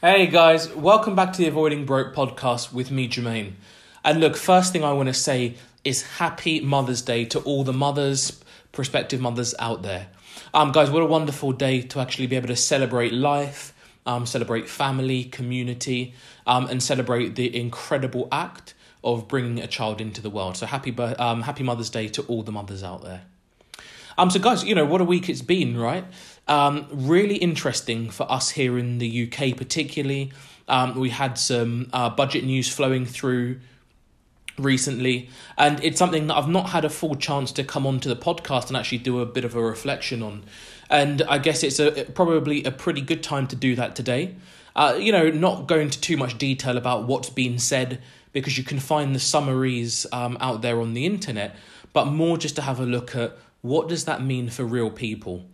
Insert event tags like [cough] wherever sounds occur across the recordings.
Hey guys, welcome back to the Avoiding Broke podcast with me, Jamain. And look, first thing I want to say is happy Mother's Day to all the mothers, prospective mothers out there. Um, guys, what a wonderful day to actually be able to celebrate life, um, celebrate family, community, um, and celebrate the incredible act of bringing a child into the world. So happy, um, happy Mother's Day to all the mothers out there. Um, so guys, you know what a week it's been, right? Um, really interesting for us here in the UK, particularly. Um, we had some uh, budget news flowing through recently, and it's something that I've not had a full chance to come onto the podcast and actually do a bit of a reflection on. And I guess it's a probably a pretty good time to do that today. Uh, you know, not go into too much detail about what's been said because you can find the summaries um, out there on the internet, but more just to have a look at what does that mean for real people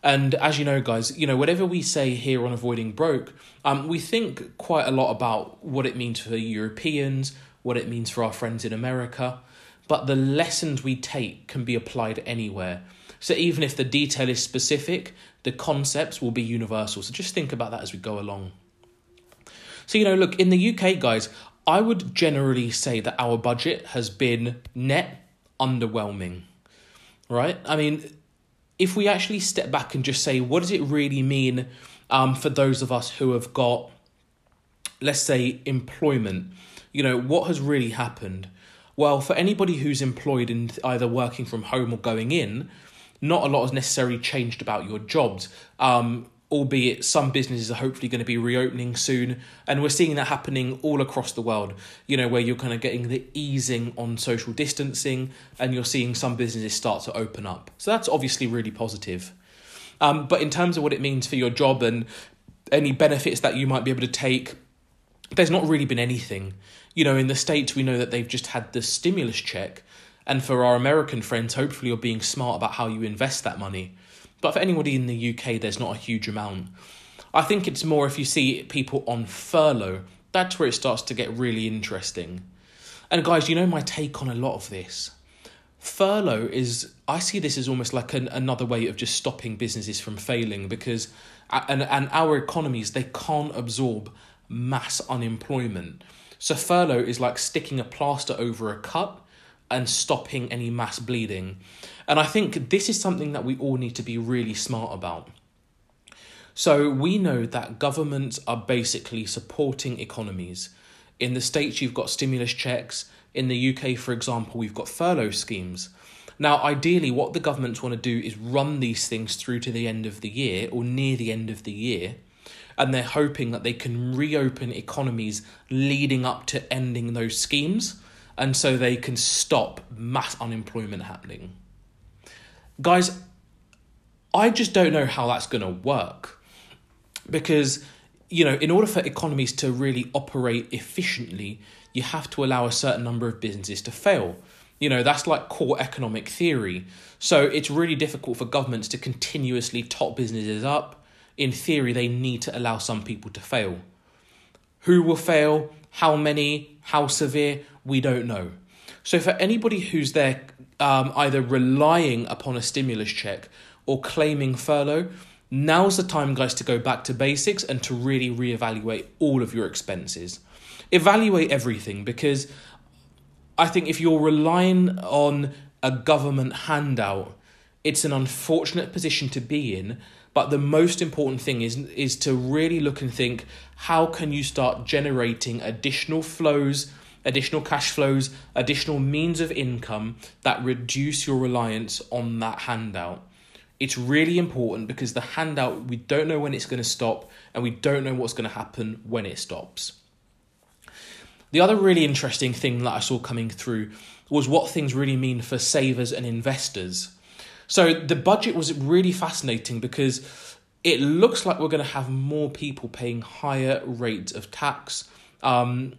and as you know, guys, you know, whatever we say here on Avoiding Broke, um, we think quite a lot about what it means for Europeans, what it means for our friends in America, but the lessons we take can be applied anywhere. So even if the detail is specific, the concepts will be universal. So just think about that as we go along. So, you know, look, in the UK, guys, I would generally say that our budget has been net underwhelming, right? I mean, if we actually step back and just say, what does it really mean um, for those of us who have got, let's say, employment? You know, what has really happened? Well, for anybody who's employed in either working from home or going in, not a lot has necessarily changed about your jobs. Um, albeit some businesses are hopefully going to be reopening soon. And we're seeing that happening all across the world you know where you're kind of getting the easing on social distancing and you're seeing some businesses start to open up. So that's obviously really positive. Um, but in terms of what it means for your job and any benefits that you might be able to take there's not really been anything. You know in the states we know that they've just had the stimulus check. And for our american friends hopefully you're being smart about how you invest that money but for anybody in the UK, there's not a huge amount. I think it's more if you see people on furlough, that's where it starts to get really interesting. And guys, you know my take on a lot of this. Furlough is, I see this as almost like an, another way of just stopping businesses from failing because, and, and our economies, they can't absorb mass unemployment. So furlough is like sticking a plaster over a cut and stopping any mass bleeding. And I think this is something that we all need to be really smart about. So we know that governments are basically supporting economies. In the States, you've got stimulus checks. In the UK, for example, we've got furlough schemes. Now, ideally, what the governments want to do is run these things through to the end of the year or near the end of the year. And they're hoping that they can reopen economies leading up to ending those schemes. And so they can stop mass unemployment happening guys, I just don't know how that's going to work because you know, in order for economies to really operate efficiently, you have to allow a certain number of businesses to fail. You know, that's like core economic theory. So it's really difficult for governments to continuously top businesses up. In theory, they need to allow some people to fail. Who will fail? How many? How severe? We don't know. So for anybody who's there um, either relying upon a stimulus check or claiming furlough, now's the time, guys, to go back to basics and to really reevaluate all of your expenses. Evaluate everything because I think if you're relying on a government handout, it's an unfortunate position to be in. But the most important thing is is to really look and think how can you start generating additional flows additional cash flows, additional means of income that reduce your reliance on that handout. It's really important because the handout, we don't know when it's going to stop and we don't know what's going to happen when it stops. The other really interesting thing that I saw coming through was what things really mean for savers and investors. So the budget was really fascinating because it looks like we're going to have more people paying higher rates of tax. Um,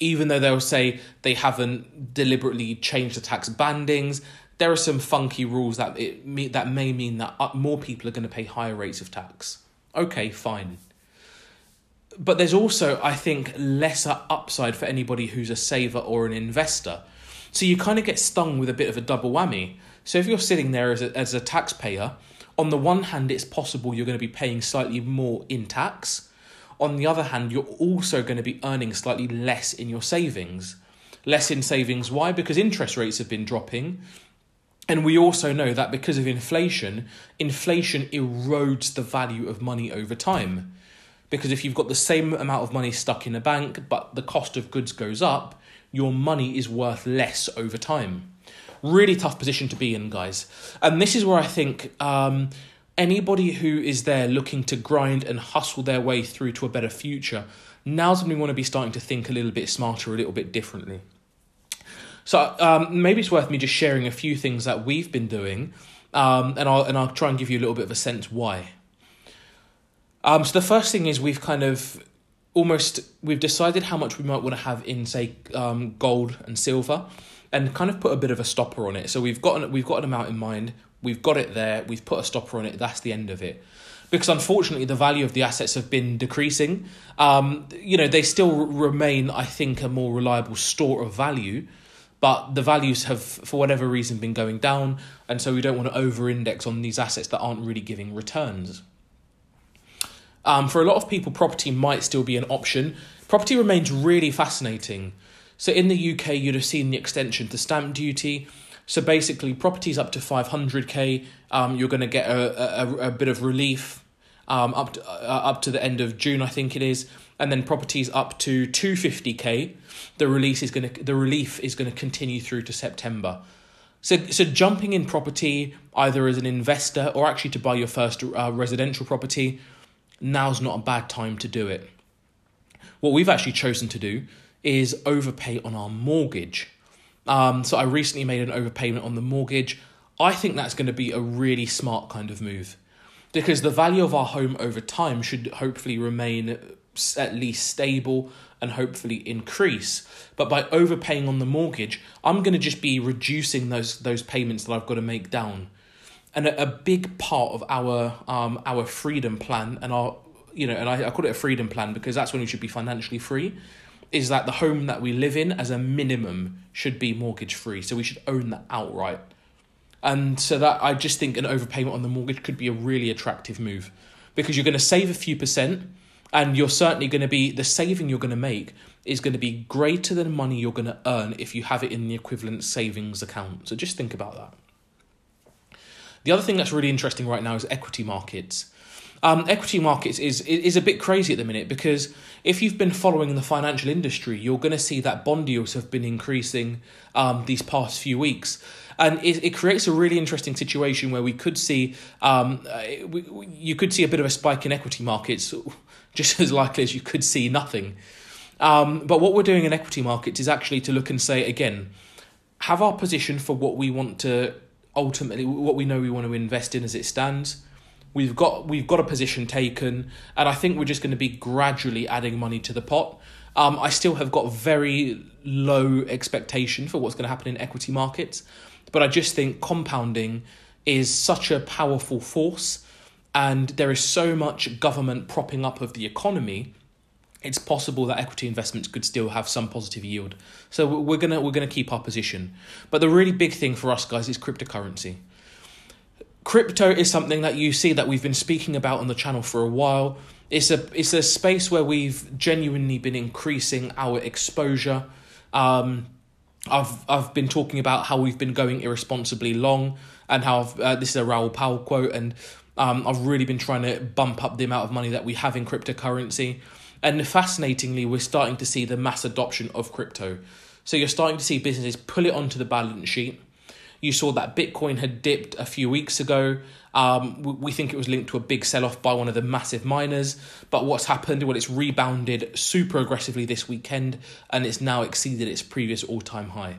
even though they'll say they haven't deliberately changed the tax bandings, there are some funky rules that it that may mean that uh, more people are going to pay higher rates of tax. Okay, fine. But there's also, I think, lesser upside for anybody who's a saver or an investor. So you kind of get stung with a bit of a double whammy. So if you're sitting there as a, as a taxpayer, on the one hand, it's possible you're going to be paying slightly more in tax. on the other hand, you're also going to be earning slightly less in your savings. Less in savings. Why? Because interest rates have been dropping. And we also know that because of inflation, inflation erodes the value of money over time. Because if you've got the same amount of money stuck in a bank, but the cost of goods goes up, your money is worth less over time. Really tough position to be in, guys. And this is where I think um, anybody who is there looking to grind and hustle their way through to a better future, now's when we want to be starting to think a little bit smarter, a little bit differently. So um, maybe it's worth me just sharing a few things that we've been doing, um, and I'll and I'll try and give you a little bit of a sense why. Um, so the first thing is we've kind of almost we've decided how much we might want to have in say um, gold and silver, and kind of put a bit of a stopper on it. So we've got an, we've got an amount in mind. We've got it there. We've put a stopper on it. That's the end of it. Because unfortunately, the value of the assets have been decreasing. Um, you know, they still remain, I think, a more reliable store of value, but the values have, for whatever reason, been going down, and so we don't want to over-index on these assets that aren't really giving returns. Um, for a lot of people, property might still be an option. Property remains really fascinating. So in the UK, you'd have seen the extension to stamp duty. So basically, properties up to 500k, um, you're going to get a, a, a bit of relief um, up to, uh, up to the end of June, I think it is, and then properties up to 250k, the release is going to the relief is going to continue through to September. So, so jumping in property either as an investor or actually to buy your first uh, residential property, now's not a bad time to do it. What we've actually chosen to do is overpay on our mortgage. Um, so I recently made an overpayment on the mortgage. I think that's going to be a really smart kind of move because the value of our home over time should hopefully remain at least stable and hopefully increase. But by overpaying on the mortgage, I'm going to just be reducing those those payments that I've got to make down. And a, a big part of our um our freedom plan and our you know and I, I call it a freedom plan because that's when we should be financially free is that the home that we live in as a minimum should be mortgage free. So we should own that outright. And so that I just think an overpayment on the mortgage could be a really attractive move because you're going to save a few percent and you're certainly going to be the saving you're going to make is going to be greater than the money you're going to earn if you have it in the equivalent savings account. So just think about that. The other thing that's really interesting right now is equity markets. Um, equity markets is is a bit crazy at the minute because if you've been following the financial industry, you're going to see that bond yields have been increasing um, these past few weeks. And it, it creates a really interesting situation where we could see, um, uh, we, you could see a bit of a spike in equity markets, [laughs] just as likely as you could see nothing. Um, but what we're doing in equity markets is actually to look and say again, have our position for what we want to ultimately, what we know we want to invest in as it stands We've got we've got a position taken, and I think we're just going to be gradually adding money to the pot. Um, I still have got very low expectation for what's going to happen in equity markets, but I just think compounding is such a powerful force, and there is so much government propping up of the economy. It's possible that equity investments could still have some positive yield. So we're gonna we're gonna keep our position. But the really big thing for us guys is cryptocurrency. Crypto is something that you see that we've been speaking about on the channel for a while. It's a it's a space where we've genuinely been increasing our exposure. Um, I've I've been talking about how we've been going irresponsibly long and how uh, this is a Raoul Pal quote and um, I've really been trying to bump up the amount of money that we have in cryptocurrency. And fascinatingly, we're starting to see the mass adoption of crypto. So you're starting to see businesses pull it onto the balance sheet you saw that Bitcoin had dipped a few weeks ago. Um, we think it was linked to a big sell off by one of the massive miners. But what's happened? Well, it's rebounded super aggressively this weekend and it's now exceeded its previous all time high.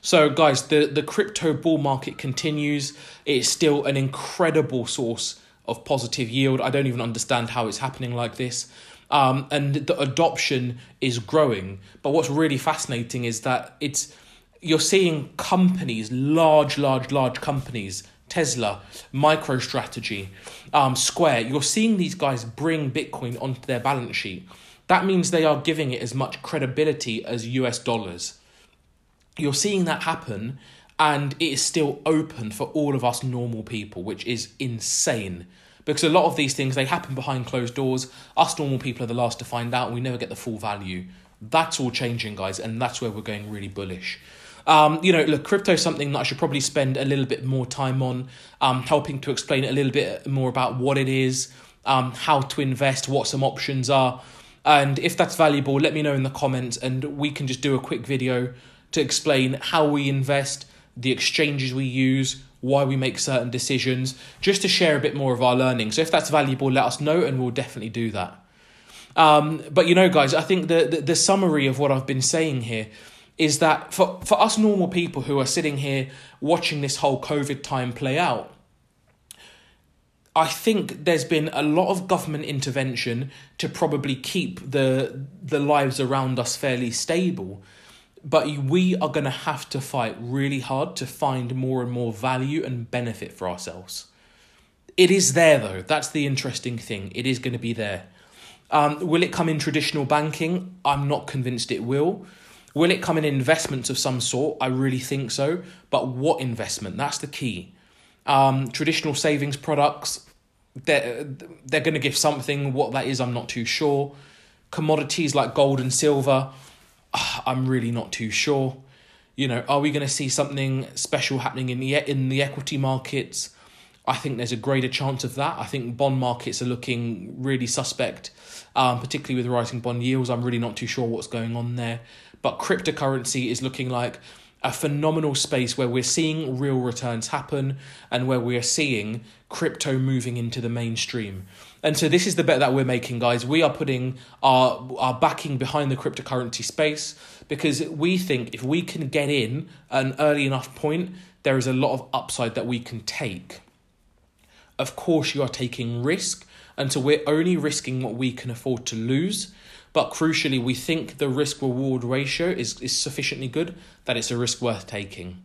So, guys, the, the crypto bull market continues. It's still an incredible source of positive yield. I don't even understand how it's happening like this. Um, and the adoption is growing. But what's really fascinating is that it's you're seeing companies, large, large, large companies, Tesla, MicroStrategy, um, Square, you're seeing these guys bring Bitcoin onto their balance sheet. That means they are giving it as much credibility as US dollars. You're seeing that happen, and it is still open for all of us normal people, which is insane because a lot of these things they happen behind closed doors. Us normal people are the last to find out, and we never get the full value. That's all changing, guys, and that's where we're going really bullish. Um, you know, look, crypto is something that I should probably spend a little bit more time on, um, helping to explain a little bit more about what it is, um, how to invest, what some options are. And if that's valuable, let me know in the comments, and we can just do a quick video to explain how we invest, the exchanges we use, why we make certain decisions, just to share a bit more of our learning. So if that's valuable, let us know, and we'll definitely do that. Um, but you know, guys, I think the, the, the summary of what I've been saying here is that for, for us normal people who are sitting here watching this whole COVID time play out, I think there's been a lot of government intervention to probably keep the the lives around us fairly stable. But we are going to have to fight really hard to find more and more value and benefit for ourselves. It is there though. That's the interesting thing. It is going to be there. Um, will it come in traditional banking? I'm not convinced it will. Will it come in investments of some sort? I really think so. But what investment? That's the key. Um, traditional savings products, they're, they're going to give something. What that is, I'm not too sure. Commodities like gold and silver, I'm really not too sure. You know, are we going to see something special happening in the in the equity markets? I think there's a greater chance of that. I think bond markets are looking really suspect, um, particularly with rising bond yields. I'm really not too sure what's going on there. But cryptocurrency is looking like a phenomenal space where we're seeing real returns happen and where we're seeing crypto moving into the mainstream. And so this is the bet that we're making, guys. We are putting our our backing behind the cryptocurrency space because we think if we can get in an early enough point, there is a lot of upside that we can take. Of course, you are taking risk, and so we're only risking what we can afford to lose. But crucially, we think the risk reward ratio is, is sufficiently good that it's a risk worth taking.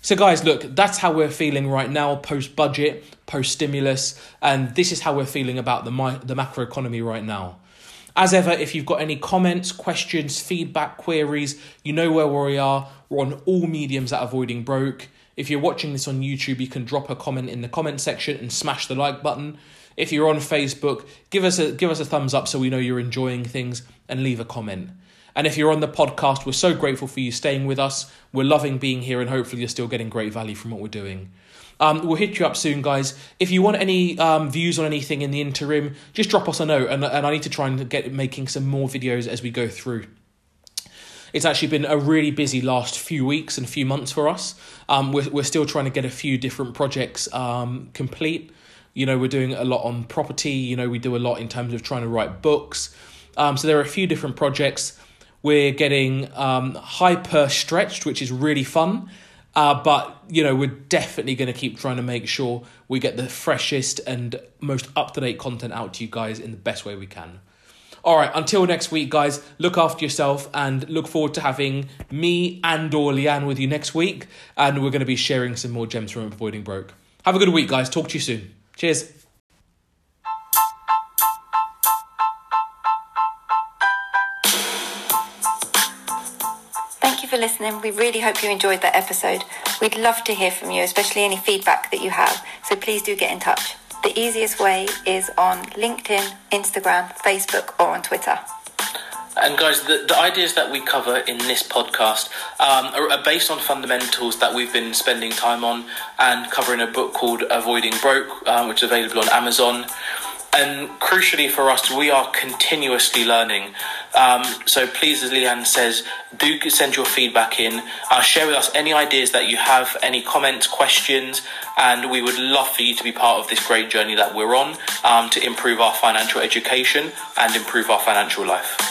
So, guys, look, that's how we're feeling right now post budget, post stimulus, and this is how we're feeling about the, the macro economy right now. As ever, if you've got any comments, questions, feedback, queries, you know where we are. We're on all mediums at Avoiding Broke. If you're watching this on YouTube, you can drop a comment in the comment section and smash the like button. If you're on Facebook, give us a give us a thumbs up so we know you're enjoying things and leave a comment. And if you're on the podcast, we're so grateful for you staying with us. We're loving being here and hopefully you're still getting great value from what we're doing. Um, we'll hit you up soon, guys. If you want any um, views on anything in the interim, just drop us a note, and, and I need to try and get making some more videos as we go through. It's actually been a really busy last few weeks and few months for us. Um, we're, we're still trying to get a few different projects um, complete. You know, we're doing a lot on property. You know, we do a lot in terms of trying to write books. Um, so there are a few different projects. We're getting um, hyper stretched, which is really fun. Uh, but you know, we're definitely going to keep trying to make sure we get the freshest and most up to date content out to you guys in the best way we can. All right, until next week, guys, look after yourself and look forward to having me and or Leanne with you next week. And we're going to be sharing some more gems from Avoiding Broke. Have a good week, guys. Talk to you soon. Cheers. Thank you for listening. We really hope you enjoyed that episode. We'd love to hear from you, especially any feedback that you have. So please do get in touch. The easiest way is on LinkedIn, Instagram, Facebook, or on Twitter. And guys, the, the ideas that we cover in this podcast um, are, are, based on fundamentals that we've been spending time on and covering a book called Avoiding Broke, um, which is available on Amazon. And crucially for us, we are continuously learning. Um, so please, as Leanne says, do send your feedback in. Uh, share with us any ideas that you have, any comments, questions, and we would love for you to be part of this great journey that we're on um, to improve our financial education and improve our financial life.